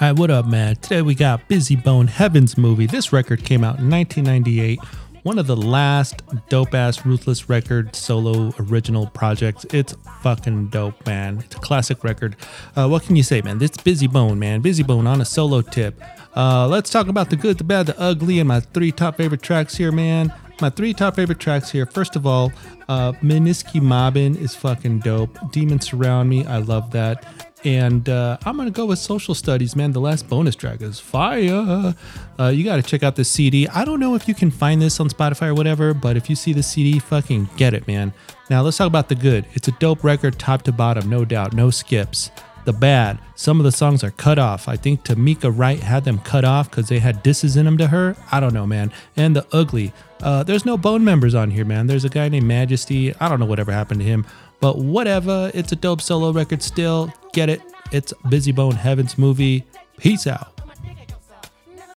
Hi, what up, man? Today we got Bizzy Bone Heaven'z Movie. This record came out in 1998. One of the last dope ass Ruthless record solo original projects. It's fucking dope, man. It's a classic record. Uh, what can you say, man? This Bizzy Bone, man. Bizzy Bone on a solo tip. Uh, let's talk about the good, the bad, the ugly, and my three top favorite tracks here, man. My three top favorite tracks here. First of all, uh, Meniski Mobbin is fucking dope. Demons Surround Me, I love that. And uh, I'm gonna go with social studies, man. The last bonus track is fire. Uh, you gotta check out this CD. I don't know if you can find this on Spotify or whatever, but if you see the CD, fucking get it, man. Now let's talk about the good. It's a dope record, top to bottom, no doubt, no skips. The bad, some of the songs are cut off. I think Tomica Wright had them cut off because they had disses in them to her. I don't know, man. And the ugly, uh, there's no bone members on here, man. There's a guy named Majesty. I don't know whatever happened to him. But whatever, it's a dope solo record still. Get it. It's Bizzy Bone Heaven'z Movie. Peace out.